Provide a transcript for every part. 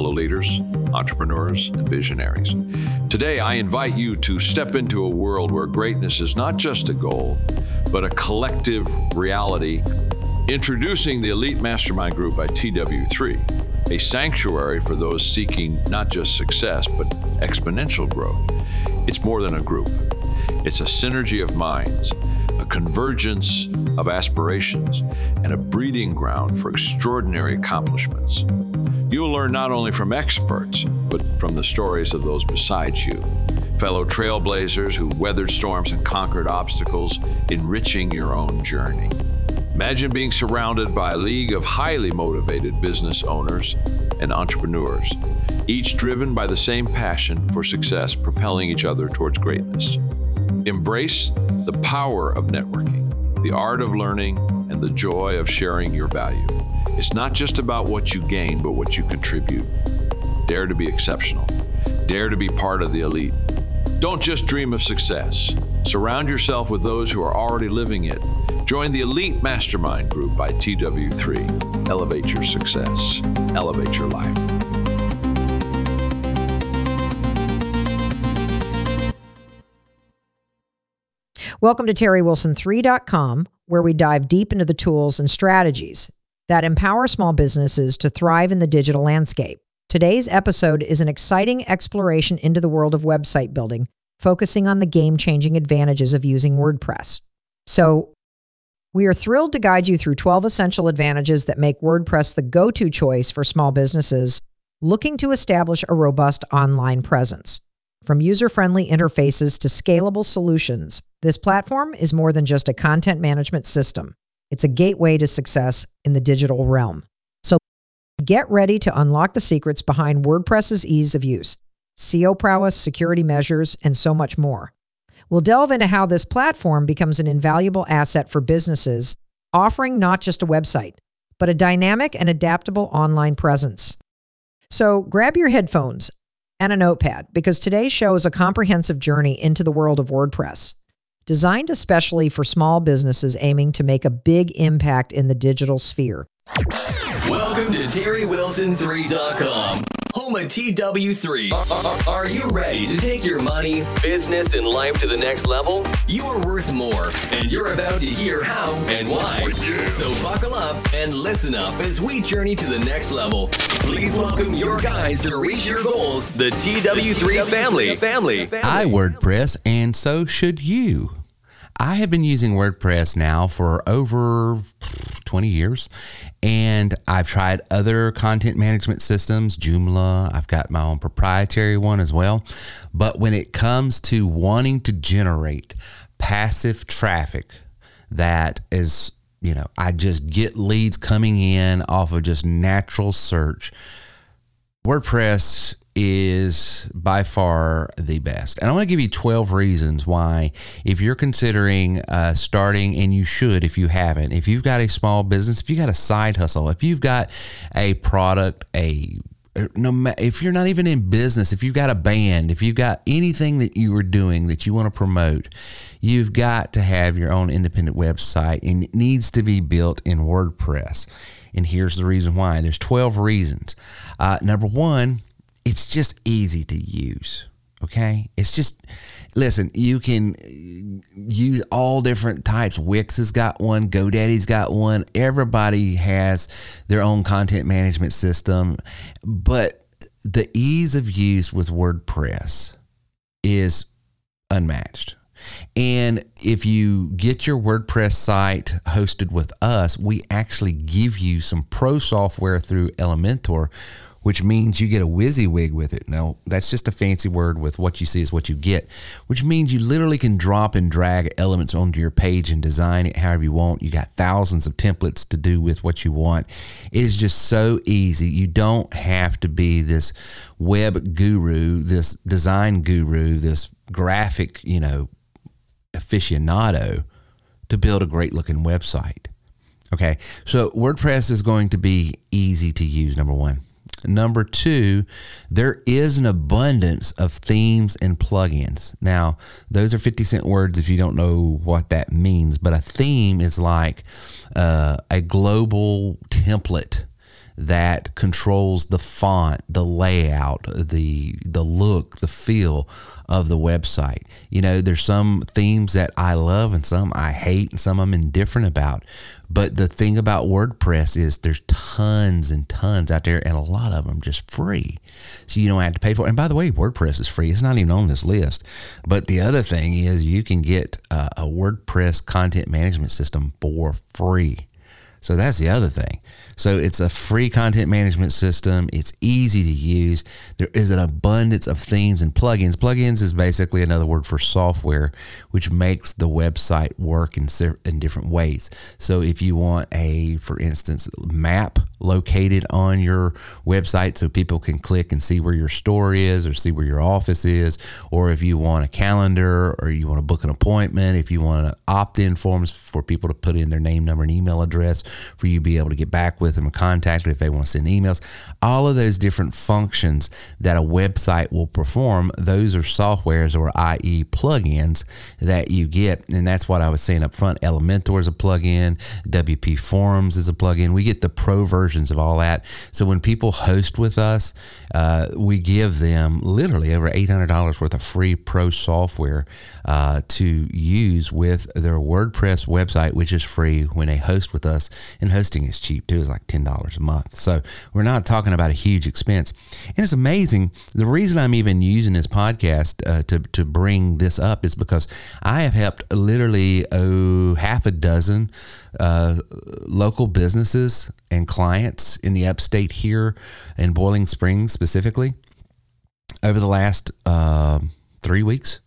fellow leaders, entrepreneurs, and visionaries. Today, I invite you to step into a world where greatness is not just a goal, but a collective reality. Introducing the Elite Mastermind Group by TW3, a sanctuary for those seeking not just success, but exponential growth. It's more than a group, it's a synergy of minds a convergence of aspirations, and a breeding ground for extraordinary accomplishments. You'll learn not only from experts, but from the stories of those beside you, fellow trailblazers who weathered storms and conquered obstacles, enriching your own journey. Imagine being surrounded by a league of highly motivated business owners and entrepreneurs, each driven by the same passion for success, propelling each other towards greatness. Embrace the power of networking, the art of learning, and the joy of sharing your value. It's not just about what you gain, but what you contribute. Dare to be exceptional. Dare to be part of the elite. Don't just dream of success. Surround yourself with those who are already living it. Join the Elite Mastermind Group by TW3. Elevate your success, elevate your life. Welcome to TerryWilson3.com, where we dive deep into the tools and strategies that empower small businesses to thrive in the digital landscape. Today's episode is an exciting exploration into the world of website building, focusing on the game changing advantages of using WordPress. So, we are thrilled to guide you through 12 essential advantages that make WordPress the go to choice for small businesses looking to establish a robust online presence. From user friendly interfaces to scalable solutions, this platform is more than just a content management system. It's a gateway to success in the digital realm. So get ready to unlock the secrets behind WordPress's ease of use, SEO prowess, security measures, and so much more. We'll delve into how this platform becomes an invaluable asset for businesses, offering not just a website, but a dynamic and adaptable online presence. So grab your headphones and a notepad because today's show is a comprehensive journey into the world of WordPress. Designed especially for small businesses aiming to make a big impact in the digital sphere. Welcome to TerryWilson3.com, home of TW3. Are, are, you ready to take your money, business, and life to the next level? You are worth more, and you're about to hear how and why. Oh, so buckle up and listen up as we journey to the next level. Please welcome your guys to reach your goals, the TW3 family. Family. I WordPress, and so should you. I have been using WordPress now for over 20 years, and I've tried other content management systems, Joomla. I've got my own proprietary one as well. But when it comes to wanting to generate passive traffic that is, you know, I just get leads coming in off of just natural search, WordPress is by far the best. And I want to give you 12 reasons why, if you're considering uh, starting, and you should if you haven't, if you've got a small business, if you've got a side hustle, if you've got a product, a no matter if you're not even in business, if you've got a band, if you've got anything that you are doing that you want to promote, you've got to have your own independent website and it needs to be built in WordPress. And here's the reason why. There's 12 reasons. Uh, number one, it's just easy to use. Okay. It's just, listen, you can use all different types. Wix has got one, GoDaddy's got one. Everybody has their own content management system. But the ease of use with WordPress is unmatched. And if you get your WordPress site hosted with us, we actually give you some pro software through Elementor which means you get a WYSIWYG with it. Now, that's just a fancy word with what you see is what you get, which means you literally can drop and drag elements onto your page and design it however you want. You got thousands of templates to do with what you want. It is just so easy. You don't have to be this web guru, this design guru, this graphic, you know, aficionado to build a great looking website. Okay, so WordPress is going to be easy to use, number one. Number two, there is an abundance of themes and plugins. Now, those are 50 cent words if you don't know what that means, but a theme is like uh, a global template that controls the font, the layout, the the look, the feel of the website. You know, there's some themes that I love and some I hate and some I'm indifferent about. But the thing about WordPress is there's tons and tons out there and a lot of them just free. So you don't have to pay for it. And by the way, WordPress is free. It's not even on this list. But the other thing is you can get a, a WordPress content management system for free. So that's the other thing. So it's a free content management system. It's easy to use. There is an abundance of themes and plugins. Plugins is basically another word for software, which makes the website work in, in different ways. So if you want a, for instance, map located on your website so people can click and see where your store is or see where your office is, or if you want a calendar or you want to book an appointment, if you want an opt in forms for people to put in their name, number, and email address for you to be able to get back with them and contact them if they want to send emails. All of those different functions that a website will perform, those are softwares or i.e. plugins that you get. And that's what I was saying up front. Elementor is a plugin, WP Forms is a plugin. We get the pro versions of all that. So when people host with us, uh, we give them literally over $800 worth of free pro software uh, to use with their WordPress website, which is free when they host with us. And hosting is cheap too, it's like $10 a month. So we're not talking about a huge expense. And it's amazing. The reason I'm even using this podcast uh, to, to bring this up is because I have helped literally oh, half a dozen uh, local businesses and clients in the upstate here in Boiling Springs specifically over the last uh, three weeks.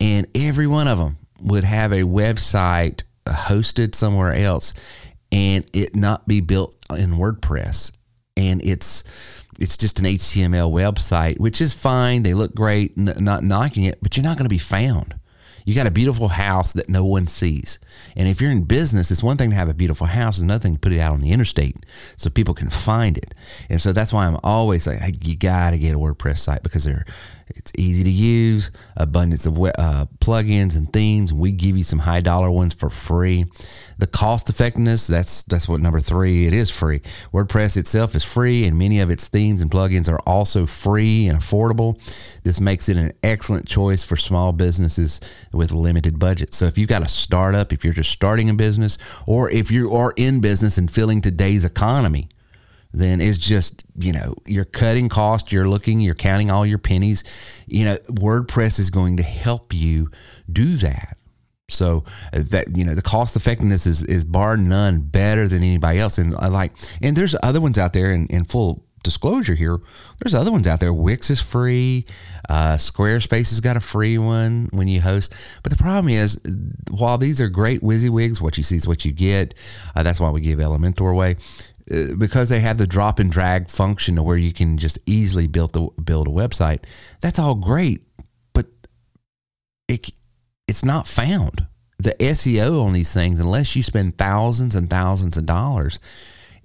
And every one of them would have a website hosted somewhere else and it not be built in WordPress. And it's it's just an HTML website, which is fine. They look great, n- not knocking it, but you're not going to be found. You got a beautiful house that no one sees. And if you're in business, it's one thing to have a beautiful house, it's another thing to put it out on the interstate so people can find it. And so that's why I'm always like, hey, you got to get a WordPress site because they're it's easy to use, abundance of uh, plugins and themes, we give you some high dollar ones for free. The cost effectiveness, that's that's what number three, it is free. WordPress itself is free, and many of its themes and plugins are also free and affordable. This makes it an excellent choice for small businesses with limited budgets. So if you've got a startup, if you're just starting a business, or if you are in business and filling today's economy, then it's just, you know, you're cutting cost, you're looking, you're counting all your pennies. You know, WordPress is going to help you do that. So uh, that you know the cost effectiveness is is bar none better than anybody else. And I like and there's other ones out there in, in full disclosure here. There's other ones out there. Wix is free. Uh, Squarespace has got a free one when you host. But the problem is, while these are great WYSIWYGs, what you see is what you get. Uh, that's why we give Elementor away. Uh, because they have the drop and drag function to where you can just easily build the build a website. That's all great, but it it's not found. The SEO on these things, unless you spend thousands and thousands of dollars,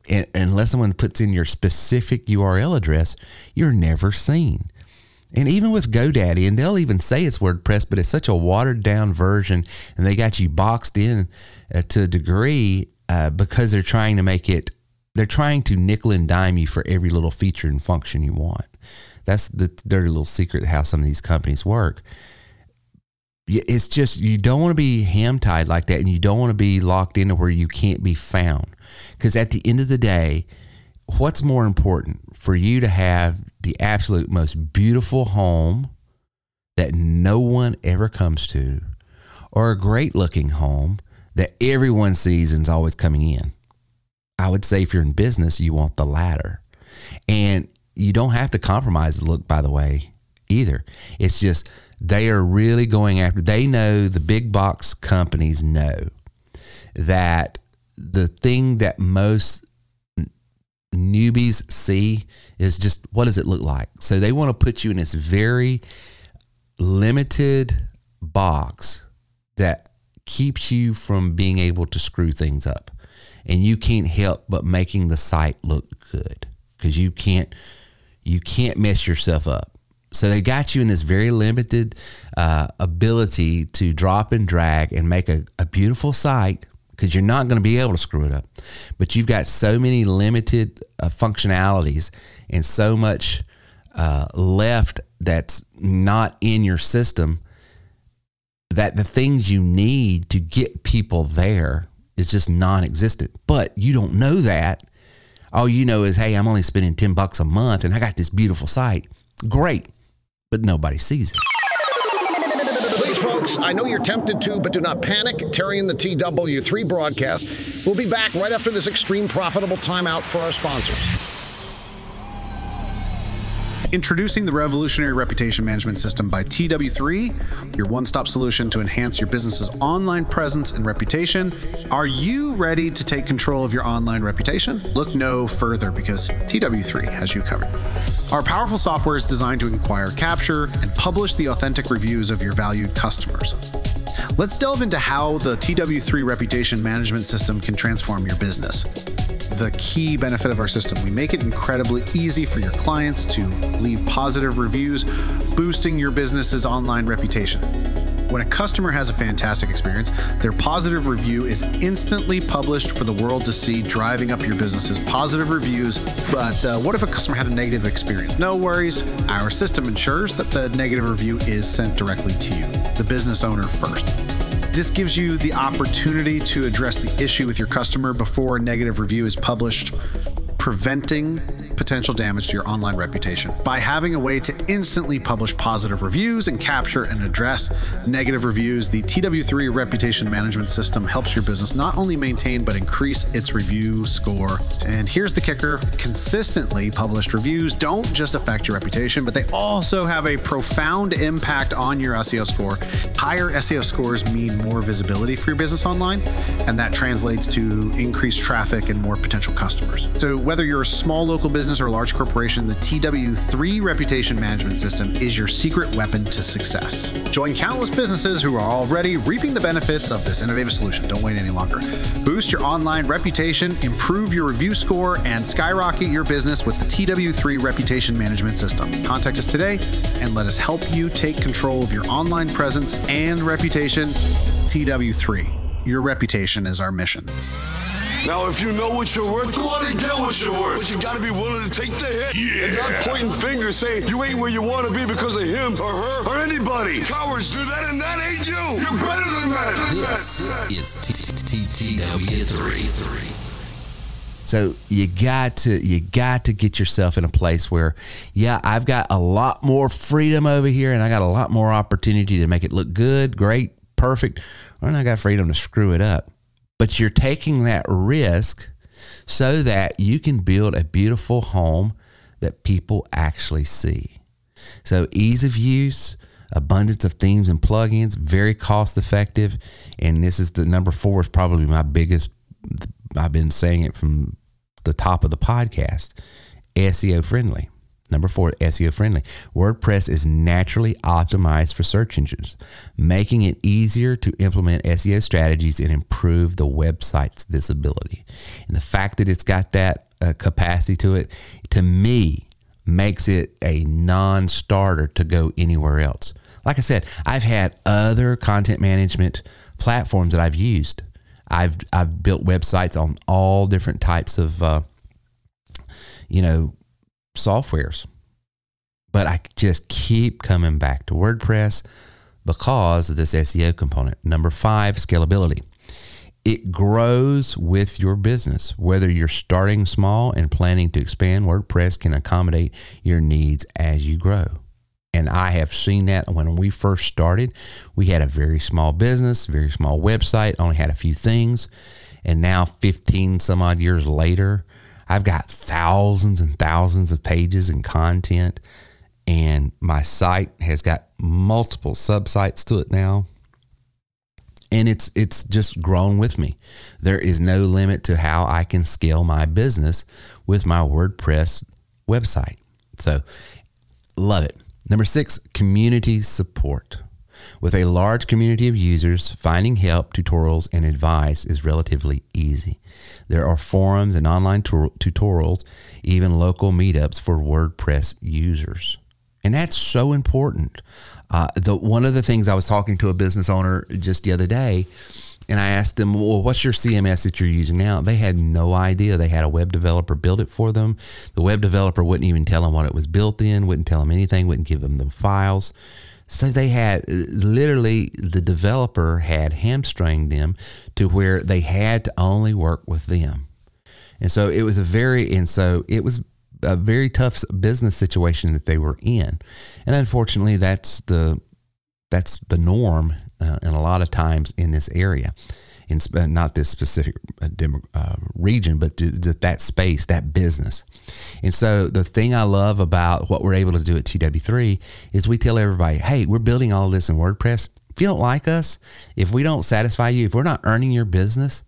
and, unless someone puts in your specific URL address, you're never seen. And even with GoDaddy, and they'll even say it's WordPress, but it's such a watered down version, and they got you boxed in uh, to a degree uh, because they're trying to make it they're trying to nickel and dime you for every little feature and function you want. That's the dirty little secret how some of these companies work. It's just you don't want to be ham tied like that, and you don't want to be locked into where you can't be found. Because at the end of the day, what's more important for you to have the absolute most beautiful home that no one ever comes to, or a great looking home that everyone sees and is always coming in? I would say if you're in business, you want the latter. And you don't have to compromise the look, by the way, either. It's just they are really going after, they know the big box companies know that the thing that most newbies see is just what does it look like? So they want to put you in this very limited box that keeps you from being able to screw things up and you can't help but making the site look good because you can't you can't mess yourself up. So they got you in this very limited uh, ability to drop and drag and make a, a beautiful site because you're not going to be able to screw it up. But you've got so many limited uh, functionalities and so much uh, left that's not in your system that the things you need to get people there is just non-existent. But you don't know that. All you know is, hey, I'm only spending 10 bucks a month and I got this beautiful site. Great. But nobody sees it. Please, folks, I know you're tempted to, but do not panic. Terry and the TW3 broadcast We'll be back right after this extreme profitable timeout for our sponsors. Introducing the revolutionary reputation management system by TW3, your one stop solution to enhance your business's online presence and reputation. Are you ready to take control of your online reputation? Look no further because TW3 has you covered. Our powerful software is designed to inquire, capture, and publish the authentic reviews of your valued customers. Let's delve into how the TW3 reputation management system can transform your business the key benefit of our system. We make it incredibly easy for your clients to leave positive reviews, boosting your business's online reputation. When a customer has a fantastic experience, their positive review is instantly published for the world to see, driving up your business's positive reviews. But uh, what if a customer had a negative experience? No worries. Our system ensures that the negative review is sent directly to you, the business owner first. This gives you the opportunity to address the issue with your customer before a negative review is published, preventing potential damage to your online reputation by having a way to instantly publish positive reviews and capture and address negative reviews. The TW3 reputation management system helps your business not only maintain but increase its review score. And here's the kicker consistently published reviews don't just affect your reputation, but they also have a profound impact on your SEO score. Higher SEO scores mean more visibility for your business online, and that translates to increased traffic and more potential customers. So, whether you're a small local business, or large corporation, the TW3 reputation management system is your secret weapon to success. Join countless businesses who are already reaping the benefits of this innovative solution. Don't wait any longer. Boost your online reputation, improve your review score, and skyrocket your business with the TW3 reputation management system. Contact us today and let us help you take control of your online presence and reputation. TW3, your reputation is our mission. Now, if you know what you're worth, you out to get what you're worth. But you gotta be willing to take the hit. Yeah. And not pointing fingers saying you ain't where you wanna be because of him or her or anybody. Cowards do that and that ain't you. You're better than that. This is TTW3. So you got to you got to get yourself in a place where, yeah, I've got a lot more freedom over here, and I got a lot more opportunity to make it look good, great, perfect, and I got freedom to screw it up but you're taking that risk so that you can build a beautiful home that people actually see. So, ease of use, abundance of themes and plugins, very cost effective. And this is the number four is probably my biggest. I've been saying it from the top of the podcast SEO friendly. Number four, SEO friendly. WordPress is naturally optimized for search engines, making it easier to implement SEO strategies and improve the website's visibility. And the fact that it's got that uh, capacity to it, to me, makes it a non starter to go anywhere else. Like I said, I've had other content management platforms that I've used. I've, I've built websites on all different types of, uh, you know, softwares. But I just keep coming back to WordPress because of this SEO component. Number five, scalability. It grows with your business. Whether you're starting small and planning to expand, WordPress can accommodate your needs as you grow. And I have seen that when we first started, we had a very small business, very small website, only had a few things. And now, 15 some odd years later, I've got thousands and thousands of pages and content, and my site has got multiple subsites to it now. And it's it's just grown with me. There is no limit to how I can scale my business with my WordPress website. So love it. Number six, community support. With a large community of users, finding help, tutorials, and advice is relatively easy. There are forums and online tutorials, even local meetups for WordPress users. And that's so important. Uh, the one of the things I was talking to a business owner just the other day, and I asked them, well, what's your CMS that you're using now? They had no idea. They had a web developer build it for them. The web developer wouldn't even tell them what it was built in, wouldn't tell them anything, wouldn't give them the files. So they had literally the developer had hamstringed them to where they had to only work with them. And so it was a very, and so it was a very tough business situation that they were in. And unfortunately, that's the, that's the norm uh, and a lot of times in this area in uh, not this specific uh, uh, region, but to, to that space, that business. And so the thing I love about what we're able to do at TW3 is we tell everybody, hey, we're building all this in WordPress. If you don't like us, if we don't satisfy you, if we're not earning your business,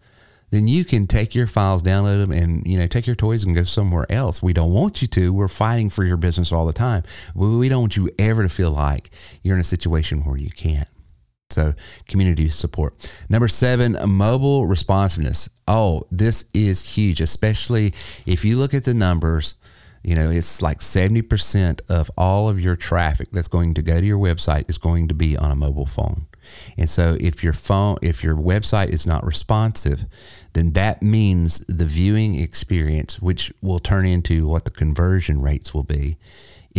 then you can take your files, download them, and you know take your toys and go somewhere else. We don't want you to. We're fighting for your business all the time. We don't want you ever to feel like you're in a situation where you can't. So, community support. Number seven, mobile responsiveness. Oh, this is huge, especially if you look at the numbers. You know, it's like 70% of all of your traffic that's going to go to your website is going to be on a mobile phone. And so if your phone, if your website is not responsive, then that means the viewing experience, which will turn into what the conversion rates will be,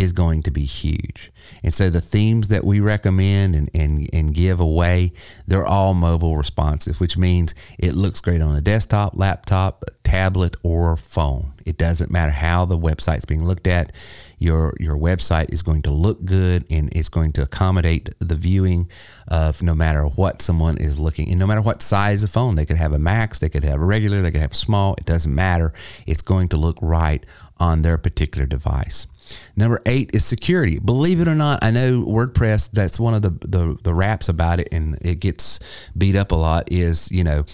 is going to be huge. And so the themes that we recommend and, and, and give away, they're all mobile responsive, which means it looks great on a desktop, laptop, tablet, or phone. It doesn't matter how the website's being looked at. Your, your website is going to look good and it's going to accommodate the viewing of no matter what someone is looking and no matter what size of phone. They could have a max, they could have a regular, they could have a small. It doesn't matter. It's going to look right on their particular device. Number eight is security. Believe it or not, I know WordPress, that's one of the, the, the raps about it, and it gets beat up a lot, is, you know,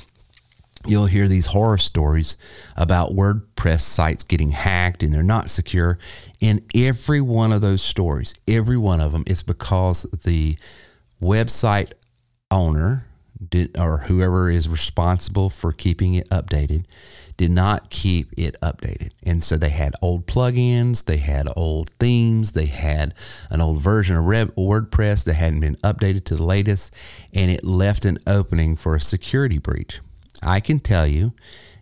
you'll hear these horror stories about WordPress sites getting hacked and they're not secure. In every one of those stories, every one of them is because the website owner did, or whoever is responsible for keeping it updated did not keep it updated. And so they had old plugins, they had old themes, they had an old version of WordPress that hadn't been updated to the latest, and it left an opening for a security breach. I can tell you,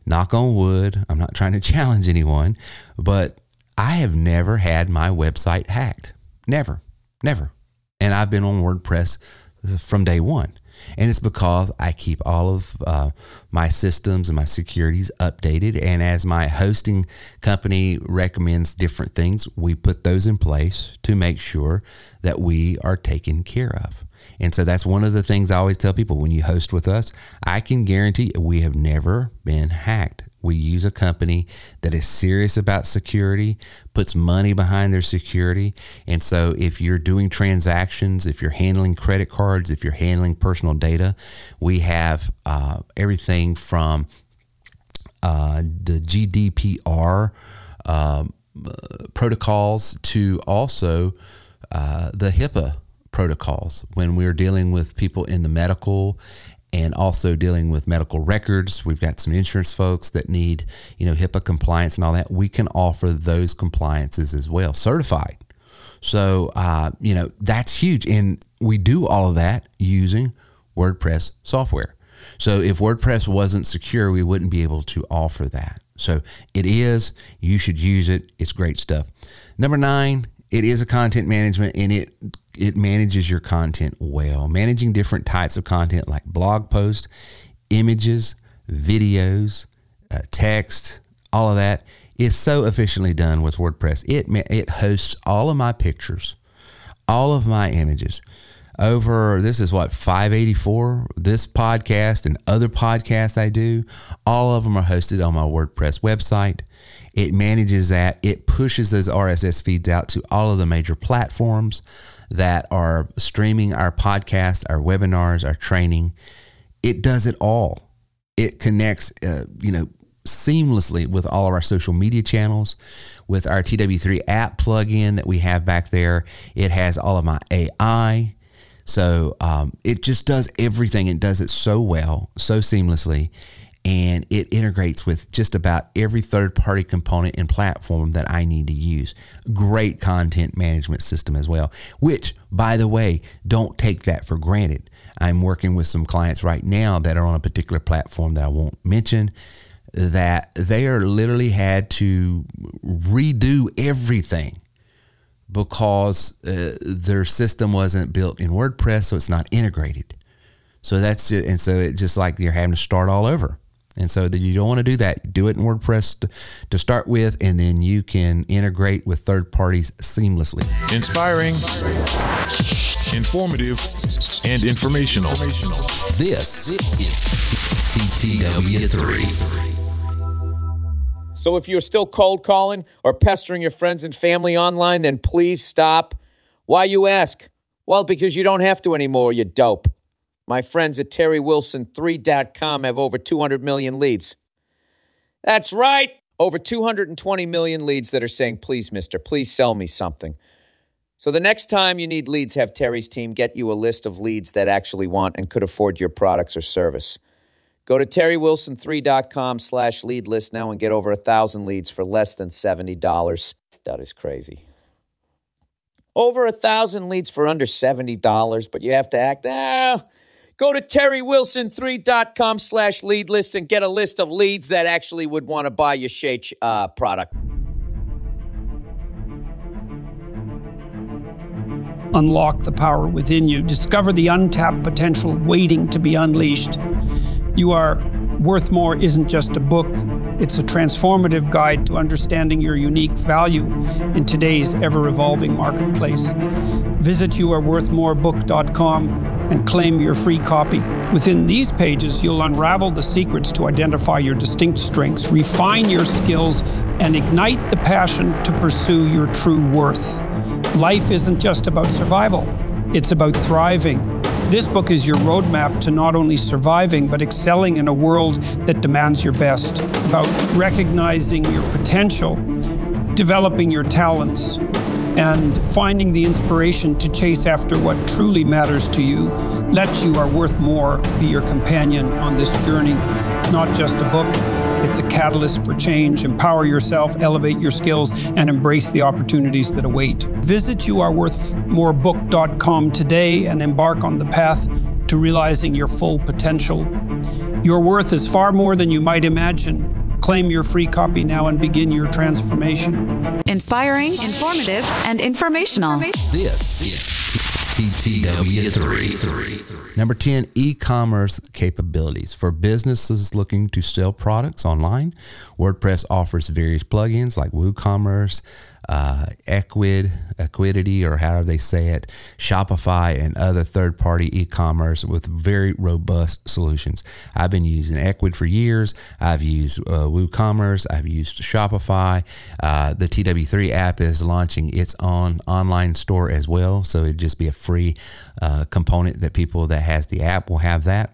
knock on wood, I'm not trying to challenge anyone, but I have never had my website hacked. Never, never. And I've been on WordPress from day one. And it's because I keep all of uh, my systems and my securities updated. And as my hosting company recommends different things, we put those in place to make sure that we are taken care of. And so that's one of the things I always tell people when you host with us, I can guarantee we have never been hacked. We use a company that is serious about security, puts money behind their security. And so if you're doing transactions, if you're handling credit cards, if you're handling personal data, we have uh, everything from uh, the GDPR uh, protocols to also uh, the HIPAA protocols when we're dealing with people in the medical and also dealing with medical records. We've got some insurance folks that need, you know, HIPAA compliance and all that. We can offer those compliances as well, certified. So, uh, you know, that's huge. And we do all of that using WordPress software. So, if WordPress wasn't secure, we wouldn't be able to offer that. So, it is. You should use it. It's great stuff. Number nine, it is a content management and it it manages your content well. Managing different types of content like blog posts, images, videos, uh, text, all of that is so efficiently done with WordPress. It it hosts all of my pictures, all of my images. Over this is what 584. This podcast and other podcasts I do, all of them are hosted on my WordPress website. It manages that. It pushes those RSS feeds out to all of the major platforms that are streaming our podcast, our webinars, our training. It does it all. It connects, uh, you know, seamlessly with all of our social media channels, with our TW3 app plugin that we have back there. It has all of my AI. So um, it just does everything and does it so well, so seamlessly. And it integrates with just about every third party component and platform that I need to use. Great content management system as well, which, by the way, don't take that for granted. I'm working with some clients right now that are on a particular platform that I won't mention that they are literally had to redo everything because uh, their system wasn't built in WordPress, so it's not integrated. So that's. And so it just like you're having to start all over. And so that you don't want to do that. Do it in WordPress to, to start with, and then you can integrate with third parties seamlessly. Inspiring, informative, and informational. This is TTW3. So if you're still cold calling or pestering your friends and family online, then please stop. Why, you ask? Well, because you don't have to anymore, you dope. My friends at TerryWilson3.com have over 200 million leads. That's right, over 220 million leads that are saying, please, mister, please sell me something. So the next time you need leads, have Terry's team get you a list of leads that actually want and could afford your products or service. Go to terrywilson3.com slash lead list now and get over a thousand leads for less than $70. That is crazy. Over a thousand leads for under $70, but you have to act, ah, go to terrywilson3.com slash lead list and get a list of leads that actually would want to buy your Shake uh, product. Unlock the power within you. Discover the untapped potential waiting to be unleashed. You Are Worth More isn't just a book, it's a transformative guide to understanding your unique value in today's ever evolving marketplace. Visit youareworthmorebook.com and claim your free copy. Within these pages, you'll unravel the secrets to identify your distinct strengths, refine your skills, and ignite the passion to pursue your true worth. Life isn't just about survival, it's about thriving. This book is your roadmap to not only surviving, but excelling in a world that demands your best, about recognizing your potential, developing your talents, and finding the inspiration to chase after what truly matters to you. Let You Are Worth More be your companion on this journey. It's not just a book, it's a catalyst for change. Empower yourself, elevate your skills, and embrace the opportunities that await. Visit youareworthmorebook.com today and embark on the path to realizing your full potential. Your worth is far more than you might imagine. Claim your free copy now and begin your transformation. Inspiring, informative, and informational. This is TTW3. Number 10, e commerce capabilities. For businesses looking to sell products online, WordPress offers various plugins like WooCommerce, uh, Ecwid, Equidity, or however they say it, Shopify, and other third party e commerce with very robust solutions. I've been using Ecwid for years. I've used uh, WooCommerce, I've used Shopify. Uh, the TW3 app is launching its own online store as well. So it'd just be a free uh, component that people that has the app will have that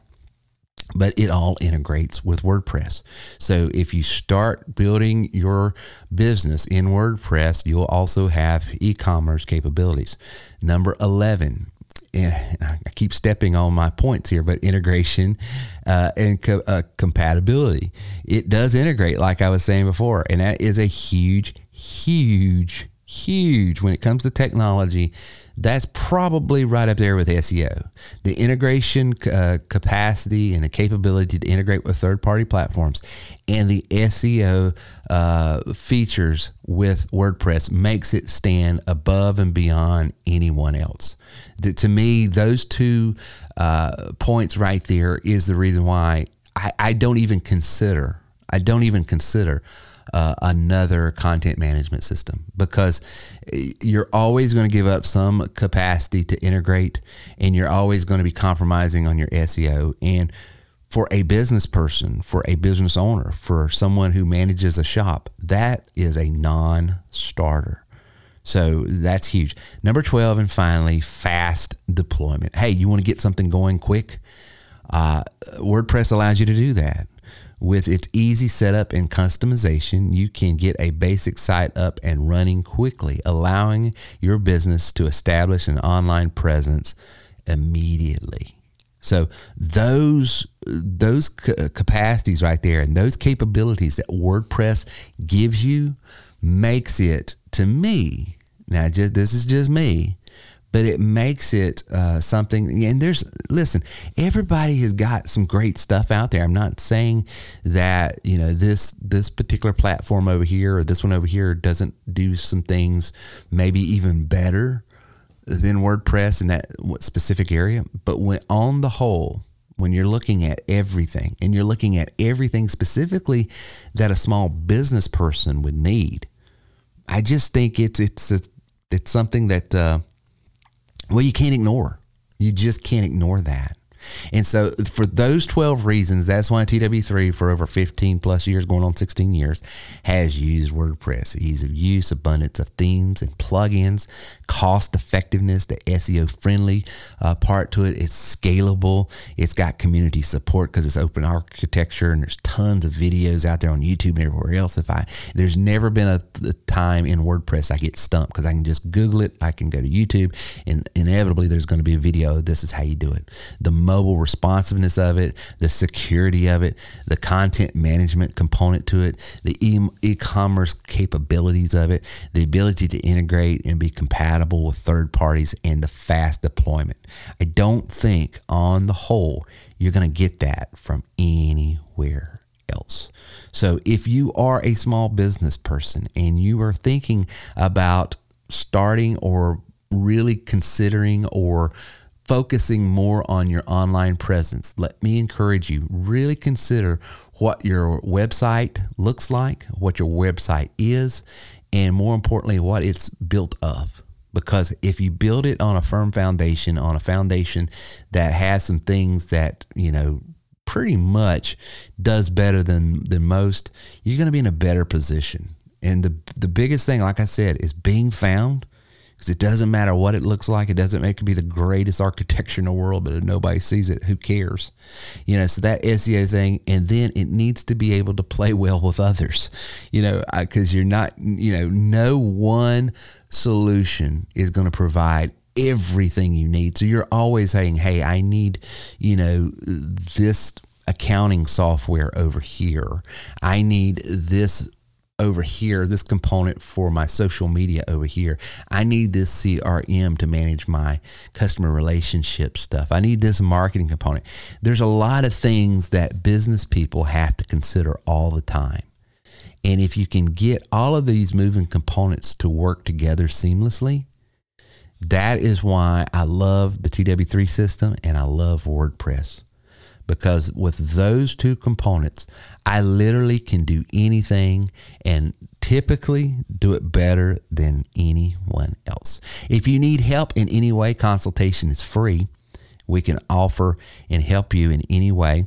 but it all integrates with WordPress. So if you start building your business in WordPress, you'll also have e commerce capabilities. Number 11, and I keep stepping on my points here, but integration uh, and co- uh, compatibility. It does integrate, like I was saying before, and that is a huge, huge, huge when it comes to technology that's probably right up there with SEO. The integration uh, capacity and the capability to integrate with third party platforms and the SEO uh, features with WordPress makes it stand above and beyond anyone else. The, to me, those two uh, points right there is the reason why I, I don't even consider, I don't even consider uh, another content management system because you're always going to give up some capacity to integrate and you're always going to be compromising on your SEO. And for a business person, for a business owner, for someone who manages a shop, that is a non starter. So that's huge. Number 12, and finally, fast deployment. Hey, you want to get something going quick? Uh, WordPress allows you to do that. With its easy setup and customization, you can get a basic site up and running quickly, allowing your business to establish an online presence immediately. So those those uh, capacities right there and those capabilities that WordPress gives you makes it to me. Now, just this is just me, but it makes it uh, something. And there's listen, everybody has got some great stuff out there. I'm not saying that you know this this particular platform over here or this one over here doesn't do some things maybe even better than WordPress in that specific area. But when on the whole, when you're looking at everything and you're looking at everything specifically that a small business person would need, I just think it's it's a, it's something that uh, well you can't ignore. You just can't ignore that. And so, for those 12 reasons, that's why TW3 for over 15 plus years, going on 16 years, has used WordPress. Ease of use, abundance of themes and plugins, cost effectiveness, the SEO friendly uh, part to it. It's scalable. It's got community support because it's open architecture and there's tons of videos out there on YouTube and everywhere else. If I, there's never been a, a time in WordPress I get stumped because I can just Google it. I can go to YouTube and inevitably there's going to be a video. This is how you do it. The mobile responsiveness of it, the security of it, the content management component to it, the e commerce capabilities of it, the ability to integrate and be compatible with third parties, and the fast deployment. I don't think, on the whole, you're going to get that from anywhere else. So if you are a small business person and you are thinking about starting or really considering or focusing more on your online presence, let me encourage you really consider what your website looks like, what your website is, and more importantly, what it's built of. Because if you build it on a firm foundation, on a foundation that has some things that, you know, pretty much does better than than most, you're going to be in a better position. And the the biggest thing, like I said, is being found because it doesn't matter what it looks like. It doesn't make it be the greatest architecture in the world, but if nobody sees it, who cares? You know, so that SEO thing, and then it needs to be able to play well with others, you know, because you're not, you know, no one solution is going to provide everything you need. So you're always saying, hey, I need, you know, this accounting software over here. I need this over here, this component for my social media over here. I need this CRM to manage my customer relationship stuff. I need this marketing component. There's a lot of things that business people have to consider all the time. And if you can get all of these moving components to work together seamlessly, that is why I love the TW3 system and I love WordPress because with those two components, I literally can do anything and typically do it better than anyone else. If you need help in any way, consultation is free. We can offer and help you in any way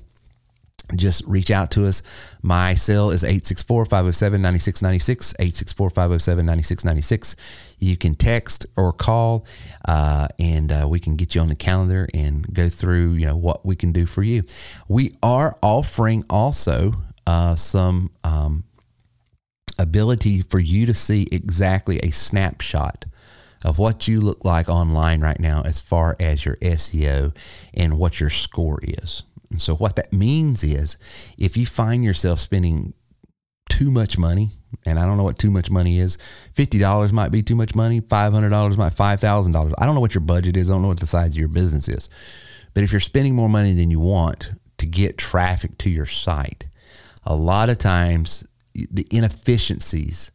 just reach out to us. My cell is 864 507 9696. 864 507 9696. You can text or call, uh, and uh, we can get you on the calendar and go through you know what we can do for you. We are offering also uh, some um, ability for you to see exactly a snapshot of what you look like online right now as far as your SEO and what your score is. And so, what that means is if you find yourself spending too much money, and I don't know what too much money is, $50 might be too much money, $500 might $5,000. I don't know what your budget is, I don't know what the size of your business is. But if you're spending more money than you want to get traffic to your site, a lot of times the inefficiencies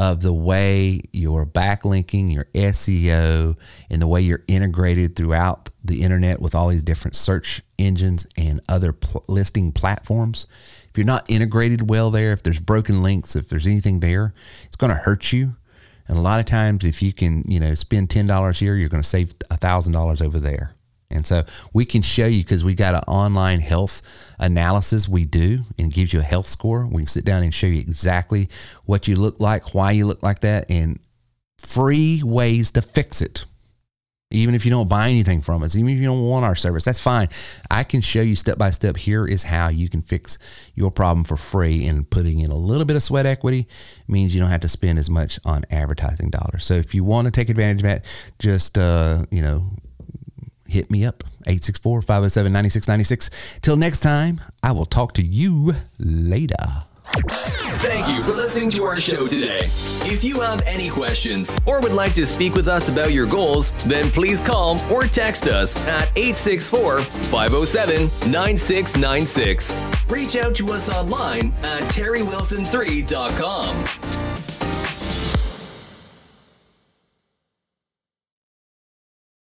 of the way you're backlinking, your SEO, and the way you're integrated throughout the internet with all these different search engines and other pl- listing platforms. If you're not integrated well there, if there's broken links, if there's anything there, it's going to hurt you. And a lot of times, if you can, you know, spend ten dollars here, you're going to save thousand dollars over there. And so we can show you because we got an online health analysis we do and gives you a health score. We can sit down and show you exactly what you look like, why you look like that, and free ways to fix it. Even if you don't buy anything from us, even if you don't want our service, that's fine. I can show you step by step. Here is how you can fix your problem for free. And putting in a little bit of sweat equity means you don't have to spend as much on advertising dollars. So if you want to take advantage of that, just uh, you know hit me up 864 507 9696. Till next time, I will talk to you later. Thank you for listening to our show today. If you have any questions or would like to speak with us about your goals, then please call or text us at 864 507 9696. Reach out to us online at terrywilson3.com.